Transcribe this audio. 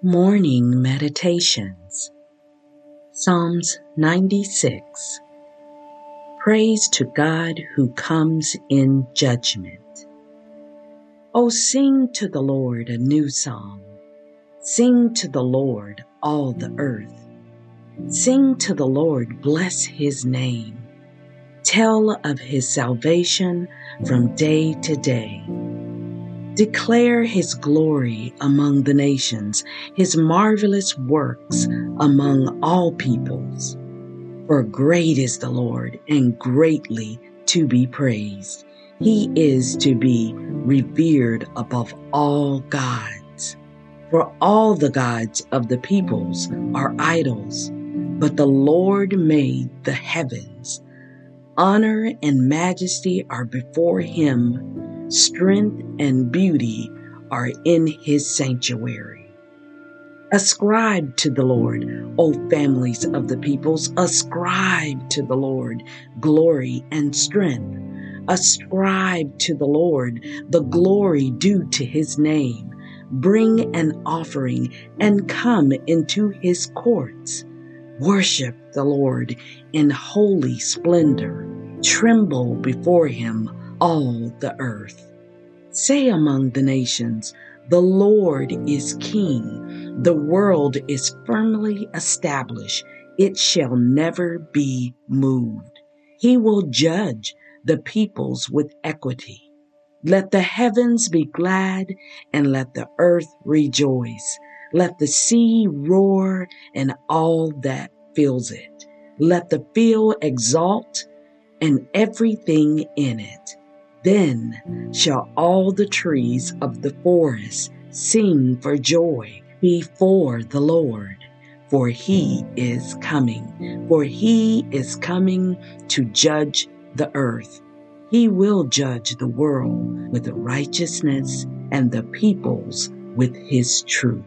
Morning Meditations Psalms 96 Praise to God who comes in judgment. Oh, sing to the Lord a new song. Sing to the Lord all the earth. Sing to the Lord, bless his name. Tell of his salvation from day to day Declare his glory among the nations, his marvelous works among all peoples. For great is the Lord and greatly to be praised. He is to be revered above all gods. For all the gods of the peoples are idols, but the Lord made the heavens. Honor and majesty are before him strength and beauty are in his sanctuary. Ascribe to the Lord, O families of the peoples, ascribe to the Lord glory and strength. Ascribe to the Lord the glory due to his name. Bring an offering and come into his courts. Worship the Lord in holy splendor. Tremble before him all the earth. Say among the nations, the Lord is king. The world is firmly established. It shall never be moved. He will judge the peoples with equity. Let the heavens be glad and let the earth rejoice. Let the sea roar and all that fills it. Let the field exult and everything in it. Then shall all the trees of the forest sing for joy before the Lord, for he is coming, for he is coming to judge the earth. He will judge the world with righteousness and the peoples with his truth.